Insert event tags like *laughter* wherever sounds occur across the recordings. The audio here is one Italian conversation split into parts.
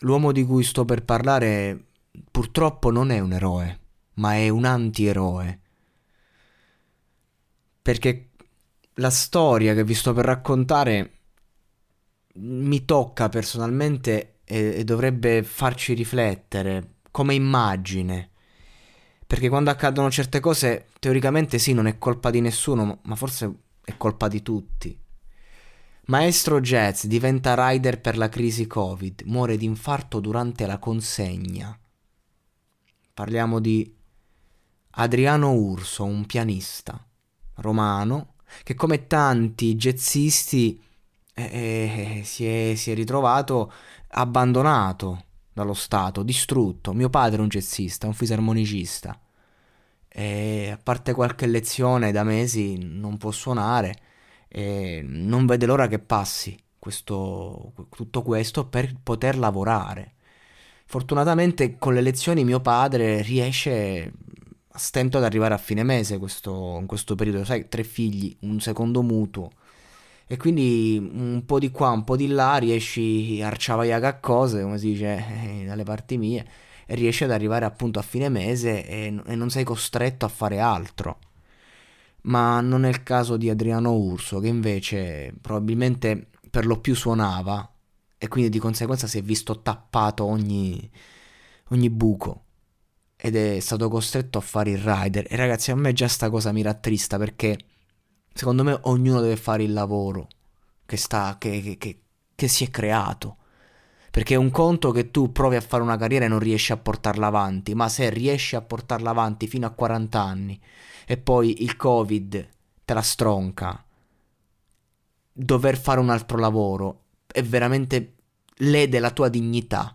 L'uomo di cui sto per parlare purtroppo non è un eroe, ma è un antieroe. Perché la storia che vi sto per raccontare mi tocca personalmente e, e dovrebbe farci riflettere come immagine. Perché quando accadono certe cose, teoricamente sì, non è colpa di nessuno, ma forse è colpa di tutti. Maestro Jazz diventa rider per la crisi Covid, muore di infarto durante la consegna. Parliamo di Adriano Urso, un pianista romano che come tanti jazzisti eh, eh, si, è, si, è, ritrovato abbandonato dallo Stato, distrutto. Mio padre è un jazzista, un fisarmonicista. E a parte qualche lezione da mesi non può suonare e non vede l'ora che passi questo, tutto questo per poter lavorare. Fortunatamente con le lezioni mio padre riesce a stento ad arrivare a fine mese questo, in questo periodo, sai, tre figli, un secondo mutuo. E quindi un po' di qua, un po' di là riesci a arciavaiaga a cose, come si dice eh, dalle parti mie, e riesci ad arrivare appunto a fine mese e, e non sei costretto a fare altro ma non è il caso di Adriano Urso, che invece probabilmente per lo più suonava e quindi di conseguenza si è visto tappato ogni, ogni buco ed è stato costretto a fare il rider. E ragazzi, a me già sta cosa mi rattrista perché secondo me ognuno deve fare il lavoro che, sta, che, che, che, si è creato. Perché è un conto che tu provi a fare una carriera e non riesci a portarla avanti, ma se riesci a portarla avanti fino a 40 anni e poi il Covid te la stronca, dover fare un altro lavoro è veramente lede la tua dignità.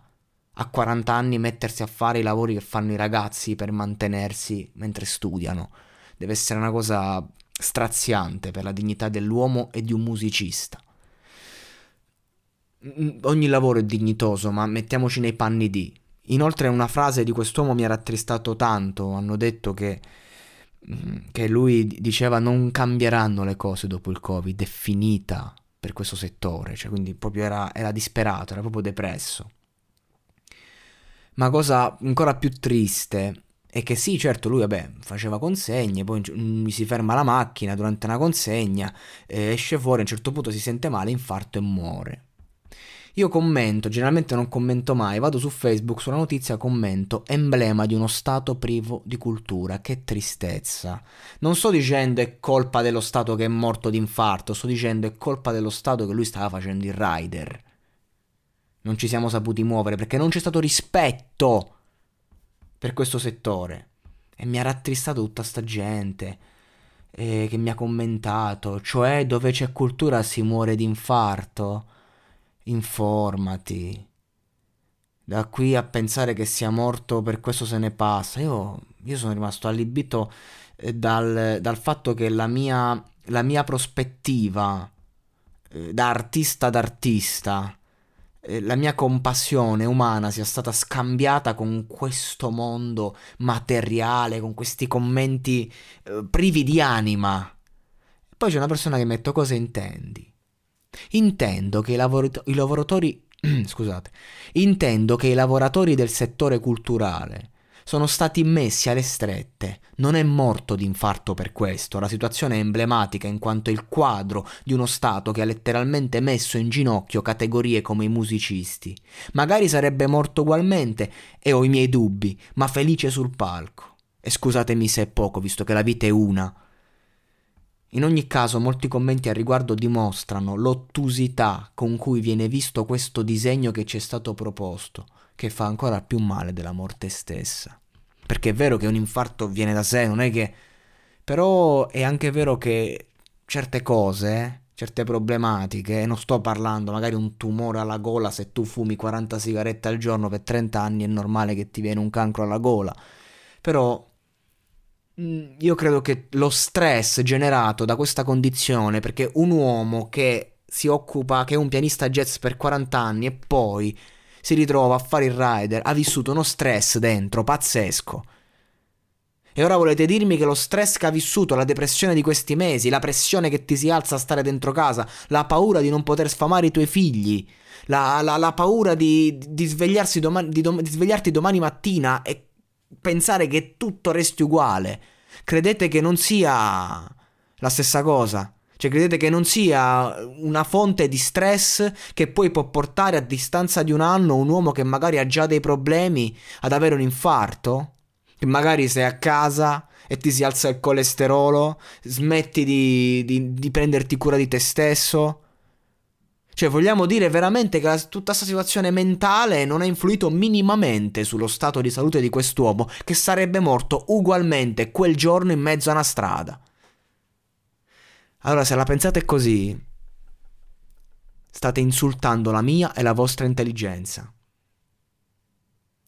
A 40 anni mettersi a fare i lavori che fanno i ragazzi per mantenersi mentre studiano. Deve essere una cosa straziante per la dignità dell'uomo e di un musicista. Ogni lavoro è dignitoso, ma mettiamoci nei panni di. Inoltre una frase di quest'uomo mi ha rattristato tanto, hanno detto che Mm, che lui diceva non cambieranno le cose dopo il covid, è finita per questo settore, cioè quindi proprio era, era disperato, era proprio depresso. Ma cosa ancora più triste è che sì, certo, lui vabbè, faceva consegne, poi mi si ferma la macchina durante una consegna, eh, esce fuori, a un certo punto si sente male, infarto e muore. Io commento, generalmente non commento mai, vado su Facebook sulla notizia, commento emblema di uno Stato privo di cultura, che tristezza. Non sto dicendo è colpa dello Stato che è morto di infarto, sto dicendo è colpa dello Stato che lui stava facendo il rider. Non ci siamo saputi muovere perché non c'è stato rispetto per questo settore. E mi ha rattristato tutta sta gente eh, che mi ha commentato, cioè dove c'è cultura si muore di infarto informati. Da qui a pensare che sia morto per questo se ne passa. Io, io sono rimasto allibito eh, dal, dal, fatto che la mia, la mia prospettiva eh, da artista ad artista, eh, la mia compassione umana sia stata scambiata con questo mondo materiale, con questi commenti privi di anima. Poi c'è una persona che mette cosa intendi? Intendo che i, lavor- i lavoratori *clears throat* scusate, intendo che i lavoratori del settore culturale sono stati messi alle strette. Non è morto di infarto per questo. La situazione è emblematica in quanto è il quadro di uno Stato che ha letteralmente messo in ginocchio categorie come i musicisti. Magari sarebbe morto ugualmente, e ho i miei dubbi, ma felice sul palco. E scusatemi se è poco, visto che la vita è una. In ogni caso, molti commenti a riguardo dimostrano l'ottusità con cui viene visto questo disegno che ci è stato proposto, che fa ancora più male della morte stessa. Perché è vero che un infarto viene da sé, non è che... Però è anche vero che certe cose, certe problematiche, e non sto parlando magari un tumore alla gola, se tu fumi 40 sigarette al giorno per 30 anni è normale che ti viene un cancro alla gola. Però io credo che lo stress generato da questa condizione, perché un uomo che si occupa, che è un pianista jazz per 40 anni e poi si ritrova a fare il rider, ha vissuto uno stress dentro pazzesco. E ora volete dirmi che lo stress che ha vissuto, la depressione di questi mesi, la pressione che ti si alza a stare dentro casa, la paura di non poter sfamare i tuoi figli, la, la, la paura di, di, domani, di, dom- di svegliarti domani mattina e pensare che tutto resti uguale. Credete che non sia la stessa cosa? Cioè, credete che non sia una fonte di stress che poi può portare a distanza di un anno un uomo che magari ha già dei problemi ad avere un infarto? Che magari sei a casa e ti si alza il colesterolo, smetti di, di, di prenderti cura di te stesso, cioè, vogliamo dire veramente che la, tutta questa situazione mentale non ha influito minimamente sullo stato di salute di quest'uomo, che sarebbe morto ugualmente quel giorno in mezzo a una strada. Allora, se la pensate così, state insultando la mia e la vostra intelligenza.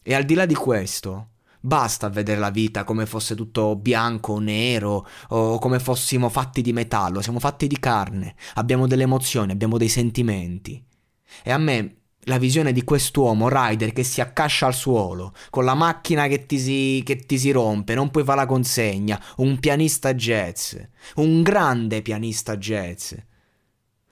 E al di là di questo, Basta vedere la vita come fosse tutto bianco o nero o come fossimo fatti di metallo, siamo fatti di carne, abbiamo delle emozioni, abbiamo dei sentimenti. E a me la visione di quest'uomo, Ryder, che si accascia al suolo, con la macchina che ti, si, che ti si rompe, non puoi fare la consegna, un pianista jazz, un grande pianista jazz.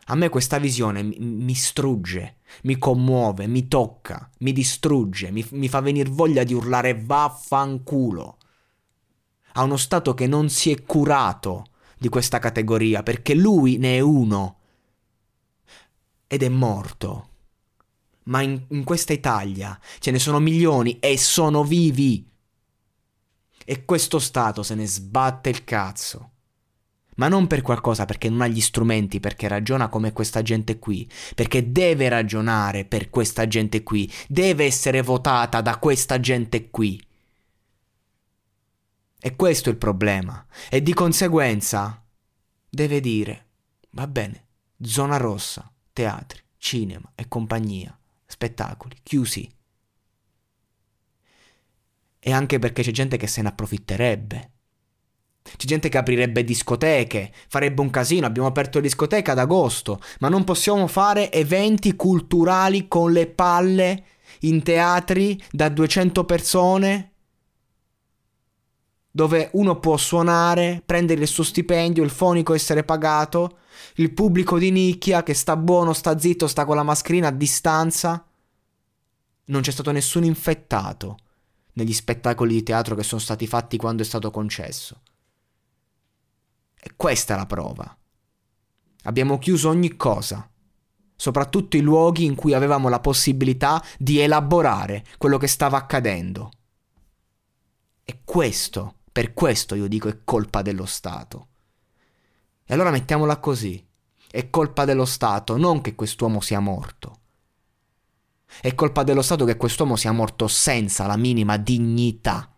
A me questa visione mi, mi strugge, mi commuove, mi tocca, mi distrugge, mi, mi fa venire voglia di urlare vaffanculo. Ha uno stato che non si è curato di questa categoria perché lui ne è uno ed è morto. Ma in, in questa Italia ce ne sono milioni e sono vivi. E questo Stato se ne sbatte il cazzo. Ma non per qualcosa, perché non ha gli strumenti, perché ragiona come questa gente qui, perché deve ragionare per questa gente qui, deve essere votata da questa gente qui. E questo è il problema. E di conseguenza deve dire, va bene, zona rossa, teatri, cinema e compagnia, spettacoli, chiusi. E anche perché c'è gente che se ne approfitterebbe c'è gente che aprirebbe discoteche, farebbe un casino, abbiamo aperto discoteca ad agosto, ma non possiamo fare eventi culturali con le palle in teatri da 200 persone dove uno può suonare, prendere il suo stipendio, il fonico essere pagato, il pubblico di nicchia che sta buono, sta zitto, sta con la mascherina a distanza. Non c'è stato nessun infettato negli spettacoli di teatro che sono stati fatti quando è stato concesso. E questa è la prova. Abbiamo chiuso ogni cosa, soprattutto i luoghi in cui avevamo la possibilità di elaborare quello che stava accadendo. E questo, per questo io dico, è colpa dello Stato. E allora mettiamola così. È colpa dello Stato, non che quest'uomo sia morto. È colpa dello Stato che quest'uomo sia morto senza la minima dignità